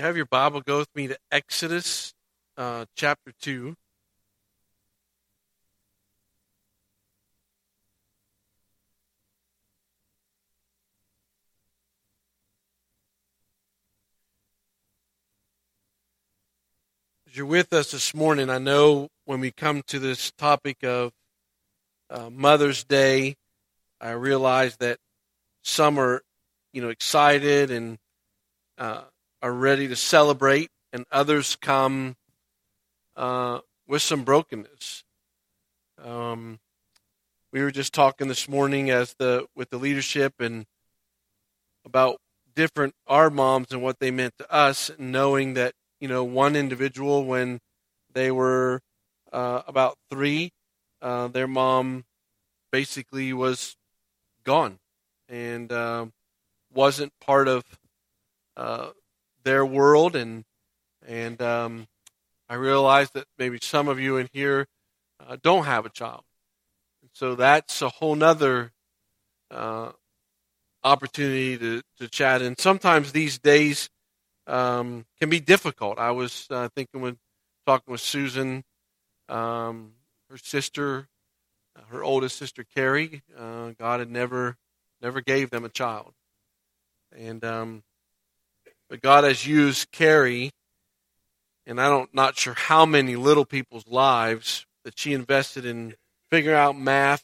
have your Bible, go with me to Exodus uh, chapter 2. As you're with us this morning, I know when we come to this topic of uh, Mother's Day, I realize that some are, you know, excited and uh, are ready to celebrate, and others come uh, with some brokenness. Um, we were just talking this morning as the with the leadership and about different our moms and what they meant to us, knowing that you know, one individual when they were uh, about three, uh, their mom basically was gone and uh, wasn't part of uh, their world, and and um, I realize that maybe some of you in here uh, don't have a child, and so that's a whole nother uh, opportunity to to chat. And sometimes these days um, can be difficult. I was uh, thinking when talking with Susan, um, her sister, uh, her oldest sister Carrie. Uh, God had never never gave them a child, and um, but God has used Carrie, and I don't not sure how many little people's lives that she invested in figuring out math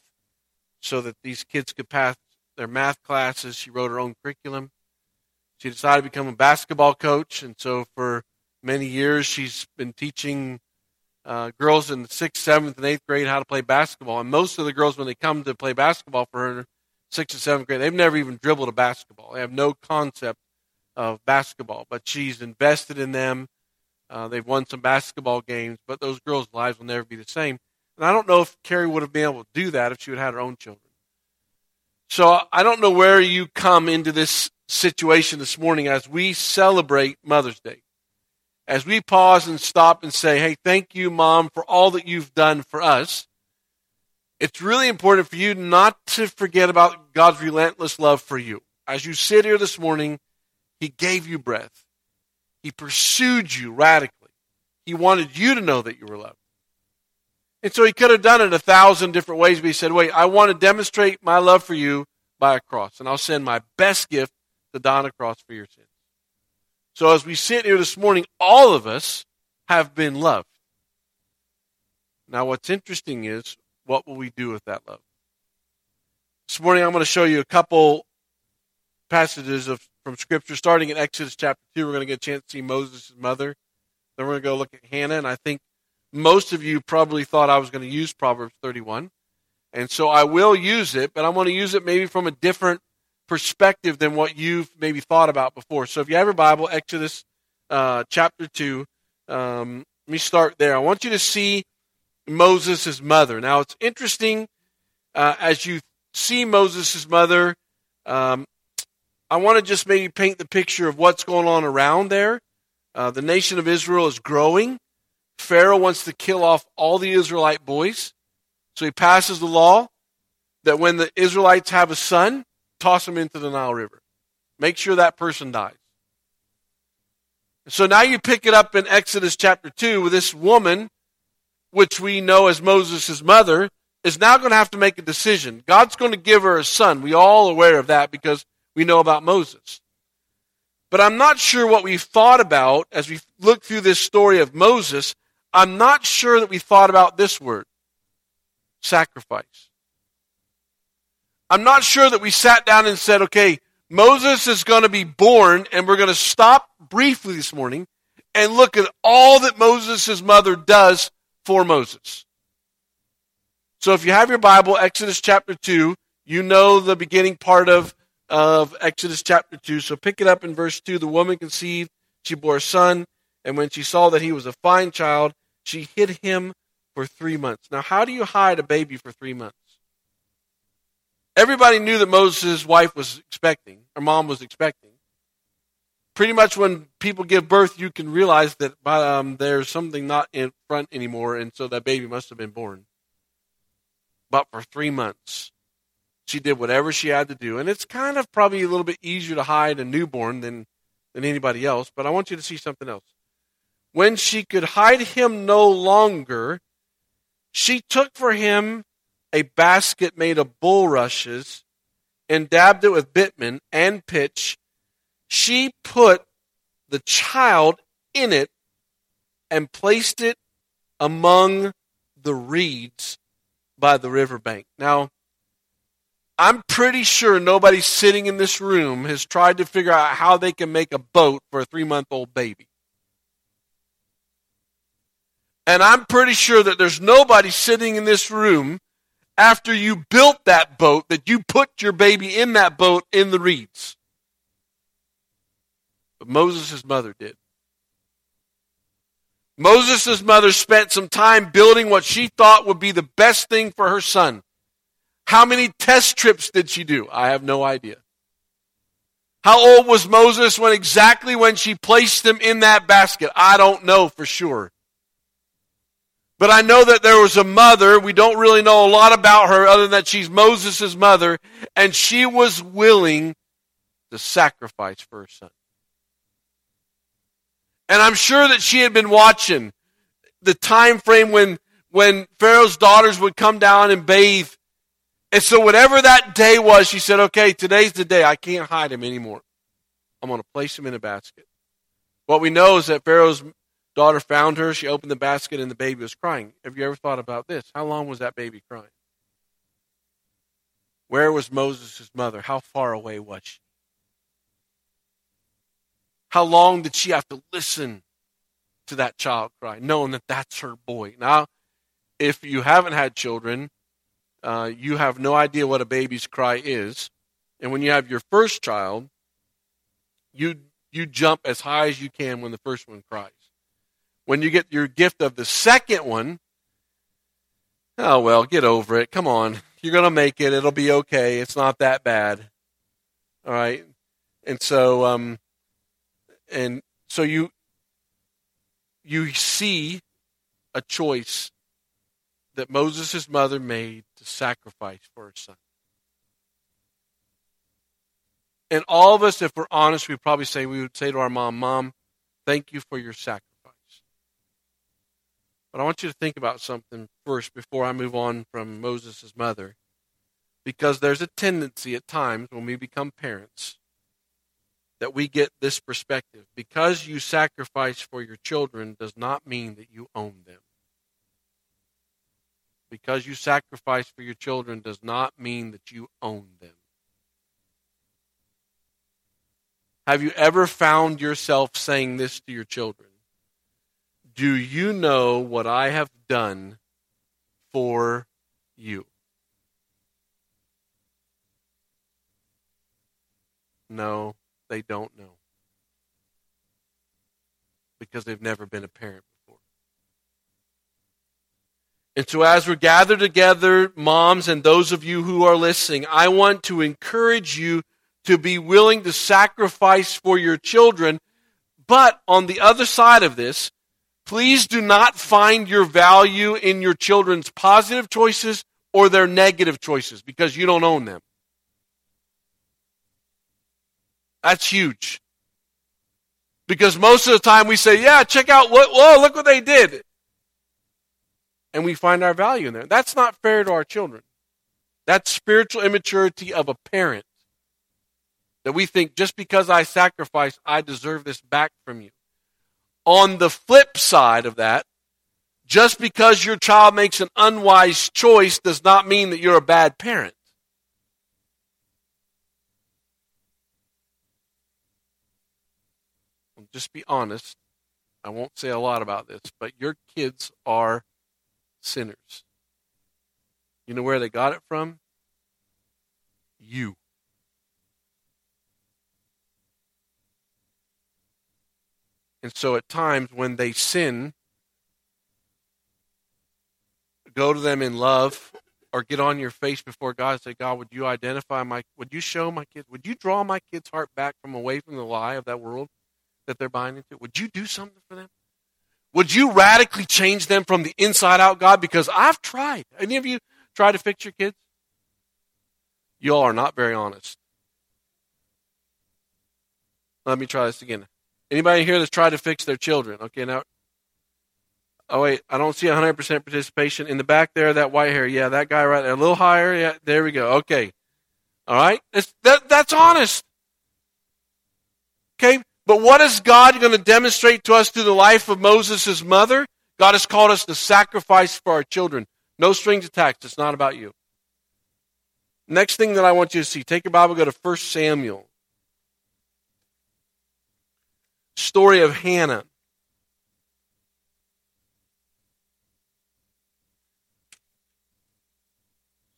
so that these kids could pass their math classes. She wrote her own curriculum. She decided to become a basketball coach, and so for many years she's been teaching uh, girls in the sixth, seventh, and eighth grade how to play basketball. And most of the girls, when they come to play basketball for her, sixth and seventh grade, they've never even dribbled a basketball. They have no concept of basketball, but she's invested in them. Uh, they've won some basketball games, but those girls' lives will never be the same. And I don't know if Carrie would have been able to do that if she would have had her own children. So I don't know where you come into this situation this morning as we celebrate Mother's Day. As we pause and stop and say, hey, thank you, Mom, for all that you've done for us. It's really important for you not to forget about God's relentless love for you. As you sit here this morning, He gave you breath. He pursued you radically. He wanted you to know that you were loved. And so he could have done it a thousand different ways, but he said, Wait, I want to demonstrate my love for you by a cross, and I'll send my best gift to die on a cross for your sins. So as we sit here this morning, all of us have been loved. Now, what's interesting is, what will we do with that love? This morning, I'm going to show you a couple passages of from Scripture, starting in Exodus chapter 2. We're going to get a chance to see Moses' mother. Then we're going to go look at Hannah, and I think most of you probably thought I was going to use Proverbs 31. And so I will use it, but I'm going to use it maybe from a different perspective than what you've maybe thought about before. So if you have your Bible, Exodus uh, chapter 2, um, let me start there. I want you to see Moses' mother. Now it's interesting uh, as you see Moses' mother, um, I want to just maybe paint the picture of what's going on around there. Uh, the nation of Israel is growing. Pharaoh wants to kill off all the Israelite boys. So he passes the law that when the Israelites have a son, toss him into the Nile River. Make sure that person dies. So now you pick it up in Exodus chapter 2 with this woman, which we know as Moses' mother, is now going to have to make a decision. God's going to give her a son. We all aware of that because we know about Moses. But I'm not sure what we've thought about as we look through this story of Moses. I'm not sure that we thought about this word sacrifice. I'm not sure that we sat down and said, okay, Moses is going to be born, and we're going to stop briefly this morning and look at all that Moses' mother does for Moses. So if you have your Bible, Exodus chapter 2, you know the beginning part of, of Exodus chapter 2. So pick it up in verse 2. The woman conceived, she bore a son, and when she saw that he was a fine child, she hid him for three months. Now, how do you hide a baby for three months? Everybody knew that Moses' wife was expecting, her mom was expecting. Pretty much when people give birth, you can realize that um, there's something not in front anymore, and so that baby must have been born. But for three months, she did whatever she had to do. And it's kind of probably a little bit easier to hide a newborn than, than anybody else, but I want you to see something else. When she could hide him no longer, she took for him a basket made of bulrushes and dabbed it with bitumen and pitch. She put the child in it and placed it among the reeds by the riverbank. Now, I'm pretty sure nobody sitting in this room has tried to figure out how they can make a boat for a three month old baby. And I'm pretty sure that there's nobody sitting in this room after you built that boat that you put your baby in that boat in the reeds. But Moses' mother did. Moses' mother spent some time building what she thought would be the best thing for her son. How many test trips did she do? I have no idea. How old was Moses when exactly when she placed him in that basket? I don't know for sure. But I know that there was a mother. We don't really know a lot about her other than that she's Moses' mother, and she was willing to sacrifice for her son. And I'm sure that she had been watching the time frame when, when Pharaoh's daughters would come down and bathe and so, whatever that day was, she said, okay, today's the day. I can't hide him anymore. I'm going to place him in a basket. What we know is that Pharaoh's daughter found her. She opened the basket and the baby was crying. Have you ever thought about this? How long was that baby crying? Where was Moses' mother? How far away was she? How long did she have to listen to that child cry, knowing that that's her boy? Now, if you haven't had children, uh, you have no idea what a baby's cry is. And when you have your first child, you you jump as high as you can when the first one cries. When you get your gift of the second one, oh well, get over it. Come on. You're going to make it. It'll be okay. It's not that bad. All right. And so um and so you you see a choice that Moses' mother made sacrifice for her son. And all of us, if we're honest, we probably say, we would say to our mom, Mom, thank you for your sacrifice. But I want you to think about something first before I move on from Moses' mother. Because there's a tendency at times when we become parents that we get this perspective. Because you sacrifice for your children does not mean that you own them because you sacrifice for your children does not mean that you own them. Have you ever found yourself saying this to your children? Do you know what I have done for you? No, they don't know. Because they've never been a parent and so, as we're gathered together, moms and those of you who are listening, I want to encourage you to be willing to sacrifice for your children. But on the other side of this, please do not find your value in your children's positive choices or their negative choices because you don't own them. That's huge. Because most of the time we say, yeah, check out what, whoa, look what they did and we find our value in there. That's not fair to our children. That's spiritual immaturity of a parent. That we think just because I sacrifice, I deserve this back from you. On the flip side of that, just because your child makes an unwise choice does not mean that you're a bad parent. Just be honest. I won't say a lot about this, but your kids are sinners. You know where they got it from? You. And so at times when they sin, go to them in love or get on your face before God and say, God, would you identify my, would you show my kids, would you draw my kids' heart back from away from the lie of that world that they're buying into? Would you do something for them? Would you radically change them from the inside out, God? Because I've tried. Any of you try to fix your kids? You all are not very honest. Let me try this again. Anybody here that's tried to fix their children? Okay, now. Oh wait, I don't see 100% participation in the back there. That white hair, yeah, that guy right there, a little higher. Yeah, there we go. Okay, all right. That that's honest. Okay, but what is God going to demonstrate to us through the life of Moses' mother? God has called us to sacrifice for our children. No strings attached. It's not about you. Next thing that I want you to see, take your Bible, go to 1 Samuel. Story of Hannah.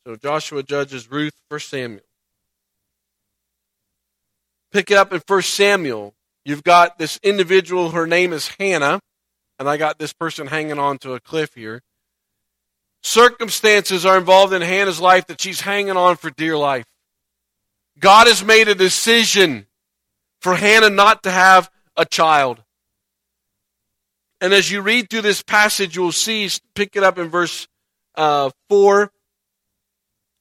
So Joshua judges Ruth, 1 Samuel. Pick it up in 1 Samuel. You've got this individual, her name is Hannah, and I got this person hanging on to a cliff here. Circumstances are involved in Hannah's life that she's hanging on for dear life. God has made a decision for Hannah not to have a child. And as you read through this passage, you'll see, pick it up in verse uh, 4.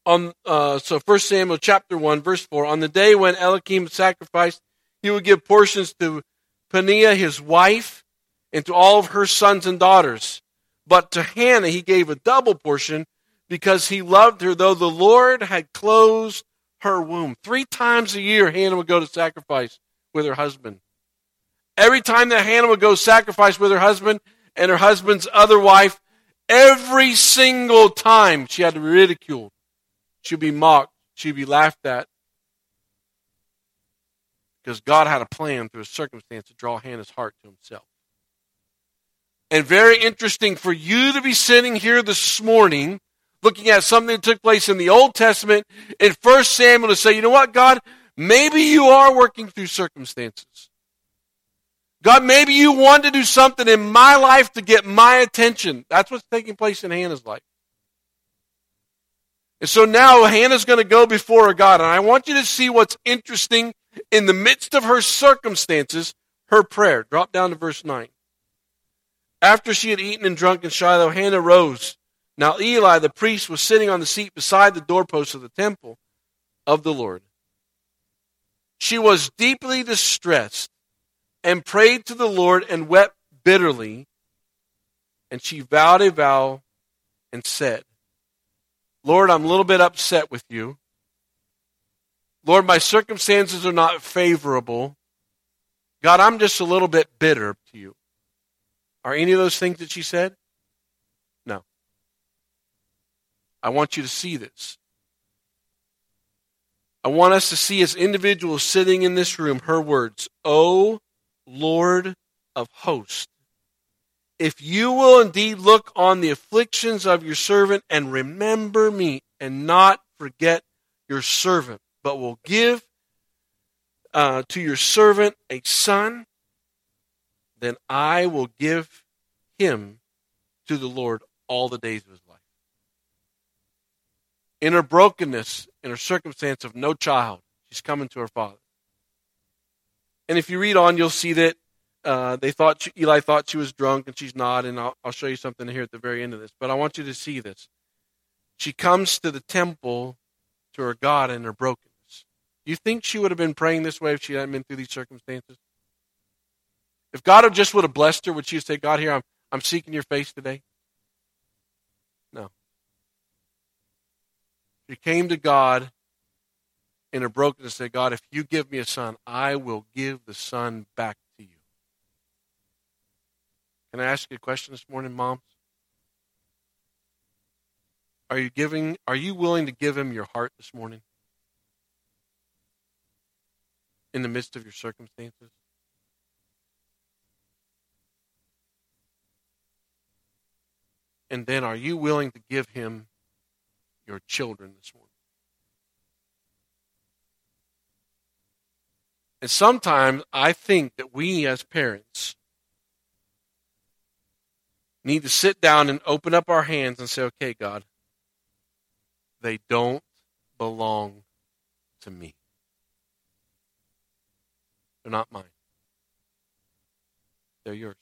On, uh, so 1 Samuel chapter 1, verse 4. On the day when Elkanah sacrificed, he would give portions to Peninnah, his wife, and to all of her sons and daughters. But to Hannah he gave a double portion because he loved her, though the Lord had closed her womb. Three times a year, Hannah would go to sacrifice with her husband. Every time that Hannah would go sacrifice with her husband and her husband's other wife, every single time she had to be ridiculed. She'd be mocked. She'd be laughed at. Because God had a plan through a circumstance to draw Hannah's heart to himself. And very interesting for you to be sitting here this morning looking at something that took place in the Old Testament in 1 Samuel to say, you know what, God, maybe you are working through circumstances. God, maybe you want to do something in my life to get my attention. That's what's taking place in Hannah's life. And so now Hannah's going to go before God. And I want you to see what's interesting in the midst of her circumstances, her prayer. Drop down to verse 9. After she had eaten and drunk in Shiloh, Hannah rose. Now Eli the priest was sitting on the seat beside the doorpost of the temple of the Lord. She was deeply distressed and prayed to the Lord and wept bitterly. And she vowed a vow and said, Lord, I'm a little bit upset with you. Lord, my circumstances are not favorable. God, I'm just a little bit bitter to you. Are any of those things that she said? No. I want you to see this. I want us to see as individuals sitting in this room her words, O Lord of hosts, if you will indeed look on the afflictions of your servant and remember me and not forget your servant, but will give uh, to your servant a son, then I will give him to the Lord all the days of his life. In her brokenness, in her circumstance of no child, she's coming to her father. And if you read on, you'll see that uh, they thought she, Eli thought she was drunk, and she's not. And I'll, I'll show you something here at the very end of this. But I want you to see this. She comes to the temple to her God in her brokenness. You think she would have been praying this way if she hadn't been through these circumstances? If God had just would have blessed her, would she say, God, here, I'm, I'm seeking your face today? No. She came to God in her brokenness and said, God, if you give me a son, I will give the son back to you. Can I ask you a question this morning, moms? Are you giving are you willing to give him your heart this morning? In the midst of your circumstances? And then are you willing to give him your children this morning? And sometimes I think that we as parents need to sit down and open up our hands and say, okay, God, they don't belong to me. They're not mine. They're yours.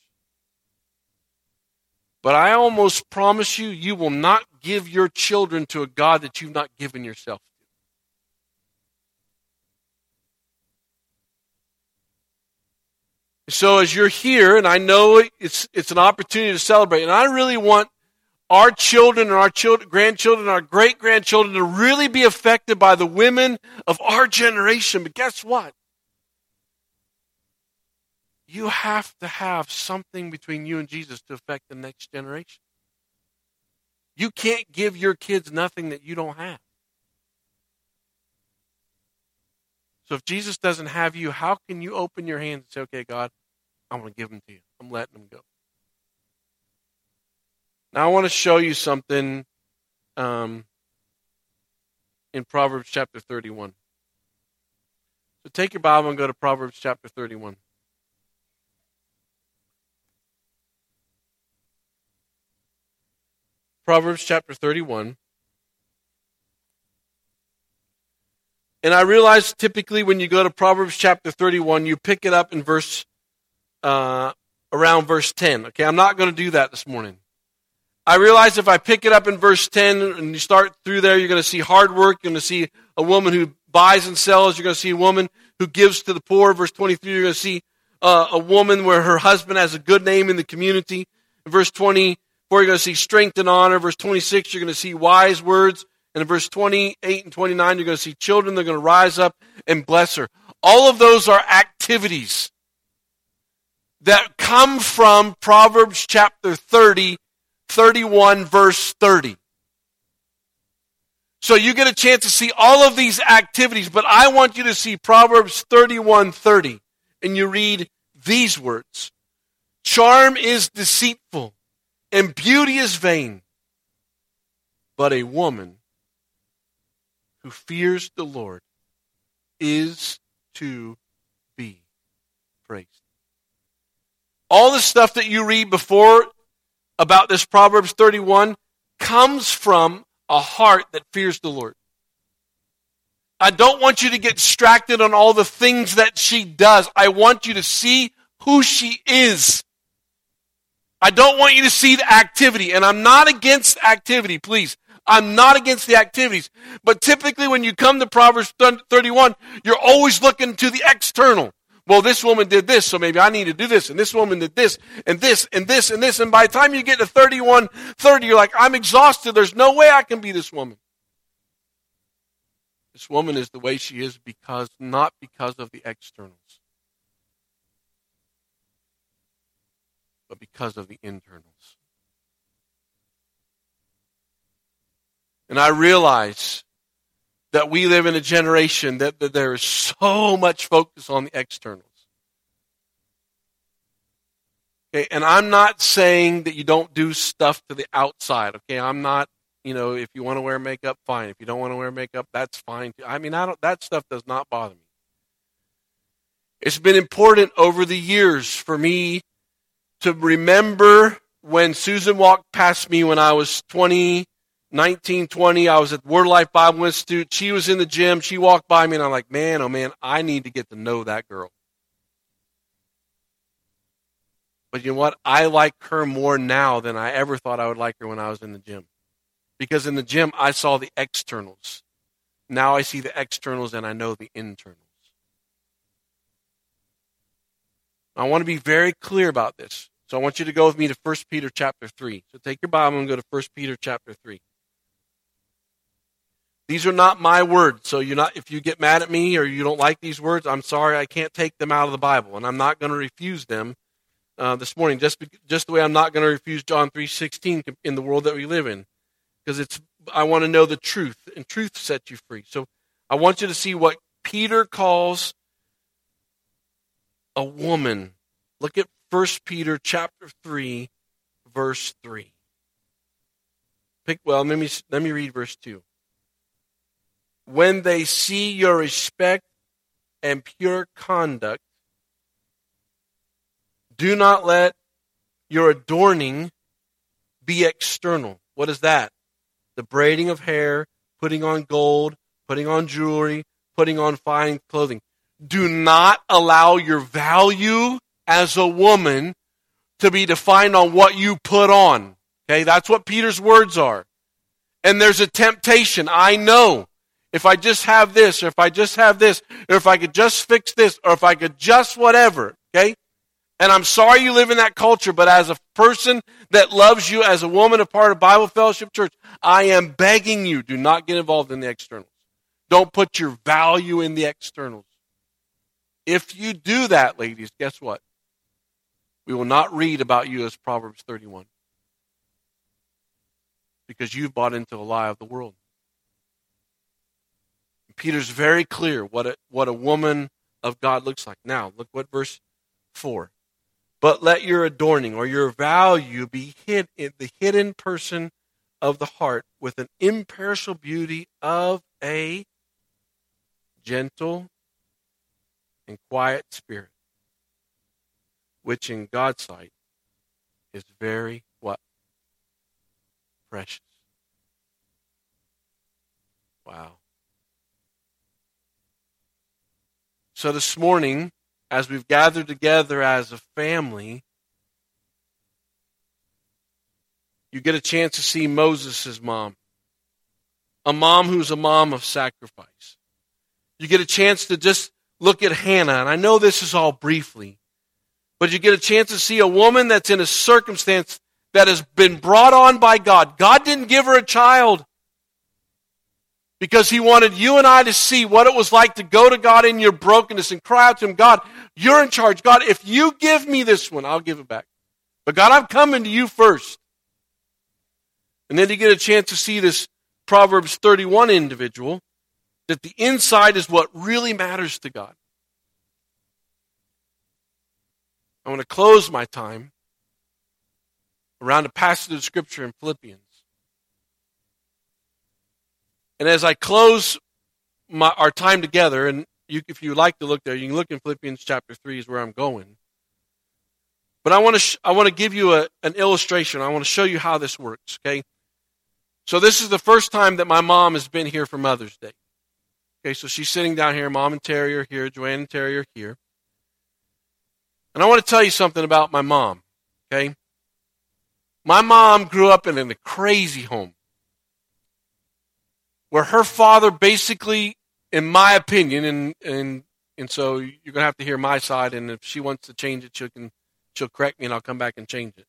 But I almost promise you, you will not give your children to a God that you've not given yourself to. So as you're here, and I know it's it's an opportunity to celebrate, and I really want our children and our children, grandchildren, our great grandchildren to really be affected by the women of our generation. But guess what? You have to have something between you and Jesus to affect the next generation. You can't give your kids nothing that you don't have. So if Jesus doesn't have you, how can you open your hands and say, okay, God, I'm going to give them to you? I'm letting them go. Now I want to show you something um, in Proverbs chapter 31. So take your Bible and go to Proverbs chapter 31. Proverbs chapter 31. And I realize typically when you go to Proverbs chapter 31, you pick it up in verse, uh, around verse 10. Okay, I'm not going to do that this morning. I realize if I pick it up in verse 10 and you start through there, you're going to see hard work. You're going to see a woman who buys and sells. You're going to see a woman who gives to the poor. Verse 23, you're going to see uh, a woman where her husband has a good name in the community. In verse 24, you're going to see strength and honor. Verse 26, you're going to see wise words. And in verse 28 and 29, you're going to see children. They're going to rise up and bless her. All of those are activities that come from Proverbs chapter 30 31, verse 30. So you get a chance to see all of these activities, but I want you to see Proverbs 31, 30. And you read these words Charm is deceitful, and beauty is vain. But a woman who fears the Lord is to be praised. All the stuff that you read before about this Proverbs 31 comes from a heart that fears the Lord. I don't want you to get distracted on all the things that she does. I want you to see who she is. I don't want you to see the activity, and I'm not against activity, please. I'm not against the activities. But typically, when you come to Proverbs 31, you're always looking to the external. Well, this woman did this, so maybe I need to do this. And this woman did this, and this, and this, and this. And by the time you get to 31, 30, you're like, I'm exhausted. There's no way I can be this woman. This woman is the way she is because, not because of the externals, but because of the internals. And I realize that we live in a generation that, that there is so much focus on the externals. Okay, and I'm not saying that you don't do stuff to the outside. Okay, I'm not, you know, if you want to wear makeup, fine. If you don't want to wear makeup, that's fine. Too. I mean, I don't. That stuff does not bother me. It's been important over the years for me to remember when Susan walked past me when I was 20, 1920, I was at Word Life Bible Institute. She was in the gym. She walked by me, and I'm like, man, oh man, I need to get to know that girl. But you know what? I like her more now than I ever thought I would like her when I was in the gym. Because in the gym, I saw the externals. Now I see the externals and I know the internals. I want to be very clear about this. So I want you to go with me to 1 Peter chapter 3. So take your Bible and go to 1 Peter chapter 3. These are not my words. So you're not, if you get mad at me or you don't like these words, I'm sorry. I can't take them out of the Bible, and I'm not going to refuse them uh, this morning. Just just the way I'm not going to refuse John three sixteen in the world that we live in, because it's I want to know the truth, and truth sets you free. So I want you to see what Peter calls a woman. Look at First Peter chapter three, verse three. Pick well. Let me let me read verse two when they see your respect and pure conduct, do not let your adorning be external. What is that? The braiding of hair, putting on gold, putting on jewelry, putting on fine clothing. Do not allow your value as a woman to be defined on what you put on. Okay, that's what Peter's words are. And there's a temptation, I know, if I just have this, or if I just have this, or if I could just fix this, or if I could just whatever, okay? And I'm sorry you live in that culture, but as a person that loves you, as a woman, a part of Bible Fellowship Church, I am begging you, do not get involved in the externals. Don't put your value in the externals. If you do that, ladies, guess what? We will not read about you as Proverbs 31. Because you've bought into a lie of the world. Peter's very clear what a, what a woman of God looks like. Now, look what verse 4. But let your adorning or your value be hid in the hidden person of the heart with an imperishable beauty of a gentle and quiet spirit, which in God's sight is very what? Precious. Wow. So this morning, as we've gathered together as a family, you get a chance to see Moses' mom. A mom who's a mom of sacrifice. You get a chance to just look at Hannah, and I know this is all briefly, but you get a chance to see a woman that's in a circumstance that has been brought on by God. God didn't give her a child because he wanted you and I to see what it was like to go to God in your brokenness and cry out to him, God, you're in charge. God, if you give me this one, I'll give it back. But God, I'm coming to you first. And then you get a chance to see this Proverbs 31 individual that the inside is what really matters to God. I want to close my time around a passage of scripture in Philippians. And as I close my, our time together, and you, if you like to look there, you can look in Philippians chapter 3 is where I'm going. But I want to, sh- I want to give you a, an illustration. I want to show you how this works, okay? So this is the first time that my mom has been here for Mother's Day. Okay, so she's sitting down here. Mom and Terry are here. Joanne and Terry are here. And I want to tell you something about my mom, okay? My mom grew up in a crazy home where her father basically, in my opinion, and and and so you're gonna have to hear my side, and if she wants to change it, she can she'll correct me, and I'll come back and change it.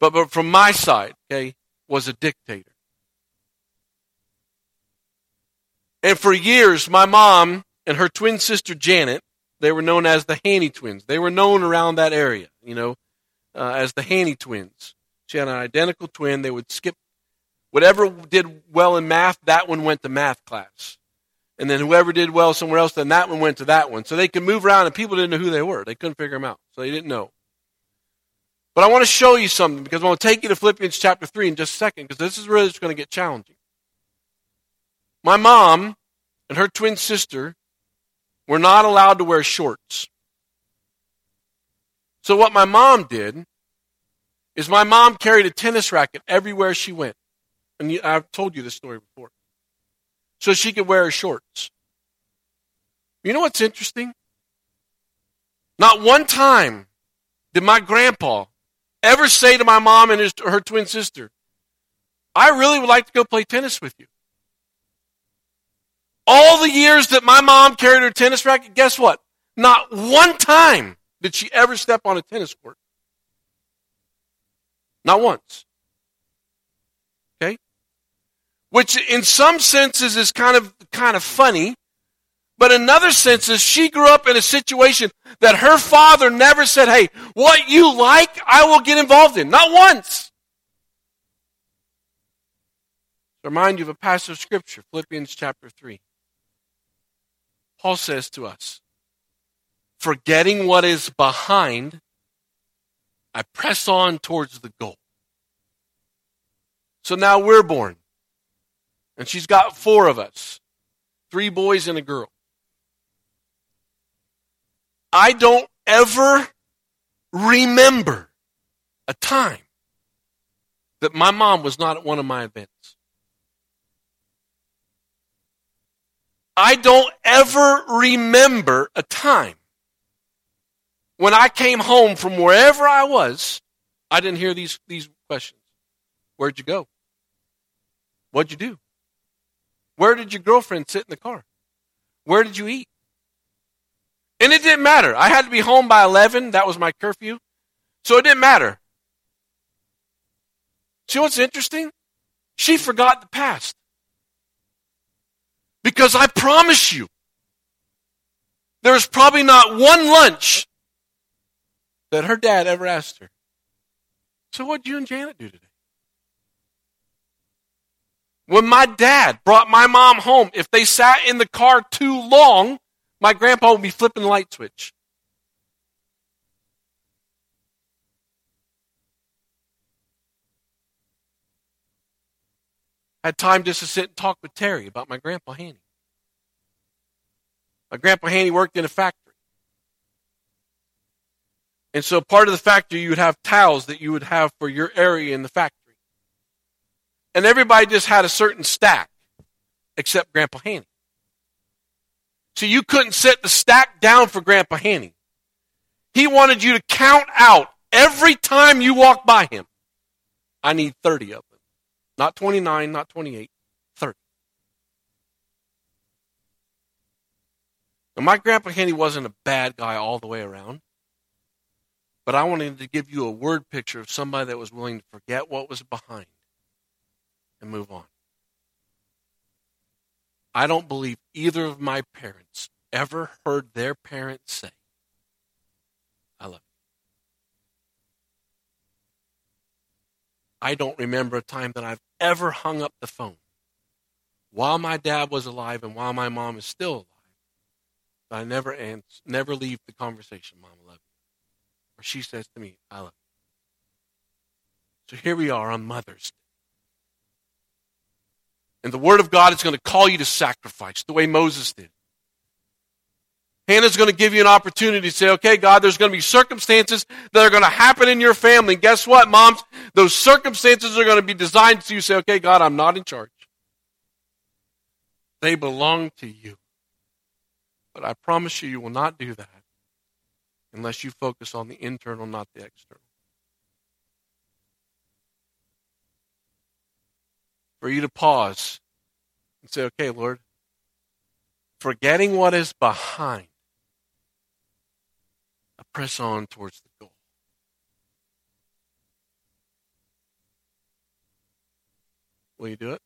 But but from my side, okay, was a dictator. And for years, my mom and her twin sister Janet, they were known as the Haney twins. They were known around that area, you know, uh, as the Haney twins. She had an identical twin. They would skip Whatever did well in math, that one went to math class. And then whoever did well somewhere else, then that one went to that one. So they could move around and people didn't know who they were. They couldn't figure them out. So they didn't know. But I want to show you something because I want to take you to Philippians chapter 3 in just a second because this is really just going to get challenging. My mom and her twin sister were not allowed to wear shorts. So what my mom did is my mom carried a tennis racket everywhere she went. And I've told you this story before. So she could wear her shorts. You know what's interesting? Not one time did my grandpa ever say to my mom and his, her twin sister, I really would like to go play tennis with you. All the years that my mom carried her tennis racket, guess what? Not one time did she ever step on a tennis court. Not once Okay? which in some senses is kind of kind of funny, but in other senses she grew up in a situation that her father never said, "Hey, what you like, I will get involved in." Not once. remind you of a passage of scripture, Philippians chapter 3. Paul says to us, forgetting what is behind, I press on towards the goal. So now we're born. And she's got four of us three boys and a girl. I don't ever remember a time that my mom was not at one of my events. I don't ever remember a time when I came home from wherever I was, I didn't hear these, these questions. Where'd you go? What'd you do? Where did your girlfriend sit in the car? Where did you eat? And it didn't matter. I had to be home by 11. That was my curfew. So it didn't matter. See what's interesting? She forgot the past. Because I promise you, there's probably not one lunch that her dad ever asked her. So what'd you and Janet do today? When my dad brought my mom home, if they sat in the car too long, my grandpa would be flipping the light switch. Had time just to sit and talk with Terry about my grandpa Hanny. My grandpa Hanny worked in a factory. And so part of the factory, you would have towels that you would have for your area in the factory. And everybody just had a certain stack, except Grandpa Hanny. So you couldn't set the stack down for Grandpa Hanny. He wanted you to count out every time you walked by him. I need 30 of them. Not 29, not 28, 30. Now, my Grandpa Hanny wasn't a bad guy all the way around. But I wanted to give you a word picture of somebody that was willing to forget what was behind and move on. I don't believe either of my parents ever heard their parents say, I love you. I don't remember a time that I've ever hung up the phone while my dad was alive and while my mom is still alive. I never answer, never leave the conversation, Mom, I love you. Or she says to me, I love you. So here we are on Mother's Day. And the Word of God is going to call you to sacrifice the way Moses did. Hannah's going to give you an opportunity to say, okay, God, there's going to be circumstances that are going to happen in your family. guess what, moms? Those circumstances are going to be designed to you say, okay, God, I'm not in charge. They belong to you. But I promise you, you will not do that unless you focus on the internal, not the external. for you to pause and say, okay, Lord, forgetting what is behind, press on towards the goal. Will you do it?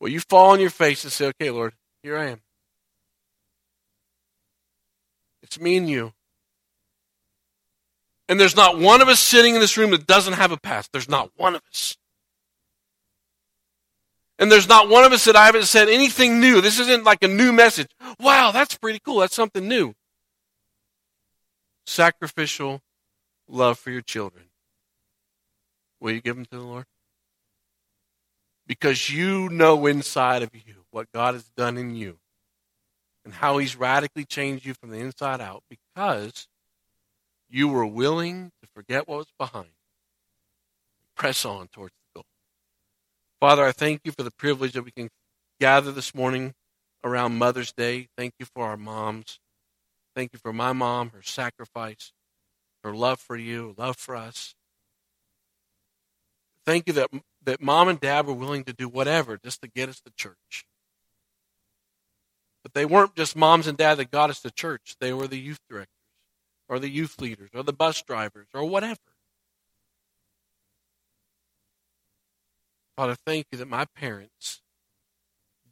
Will you fall on your face and say, okay, Lord, here I am. It's me and you. And there's not one of us sitting in this room that doesn't have a past. There's not one of us. And there's not one of us that I haven't said anything new. This isn't like a new message. Wow, that's pretty cool. That's something new. Sacrificial love for your children. Will you give them to the Lord? Because you know inside of you what God has done in you and how He's radically changed you from the inside out because you were willing to forget what was behind, press on towards. Father, I thank you for the privilege that we can gather this morning around Mother's Day. Thank you for our moms. Thank you for my mom, her sacrifice, her love for you, love for us. Thank you that, that mom and dad were willing to do whatever just to get us to church. But they weren't just moms and dad that got us to church, they were the youth directors or the youth leaders or the bus drivers or whatever. Father, thank you that my parents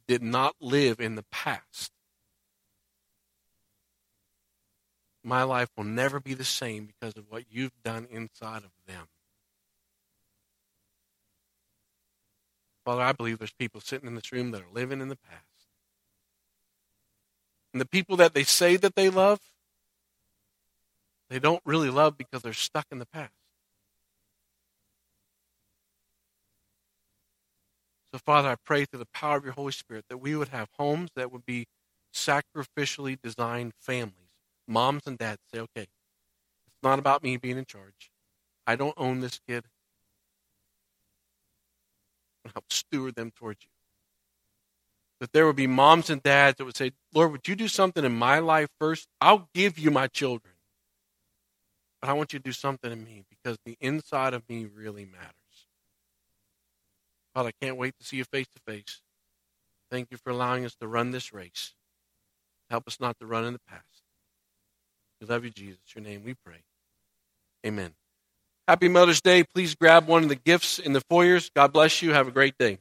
did not live in the past. My life will never be the same because of what you've done inside of them. Father, I believe there's people sitting in this room that are living in the past. And the people that they say that they love, they don't really love because they're stuck in the past. So, Father, I pray through the power of your Holy Spirit that we would have homes that would be sacrificially designed families. Moms and dads say, okay, it's not about me being in charge. I don't own this kid. And help steward them towards you. That there would be moms and dads that would say, Lord, would you do something in my life first? I'll give you my children. But I want you to do something in me because the inside of me really matters. Father, I can't wait to see you face to face. Thank you for allowing us to run this race. Help us not to run in the past. We love you, Jesus. Your name we pray. Amen. Happy Mother's Day. Please grab one of the gifts in the foyers. God bless you. Have a great day.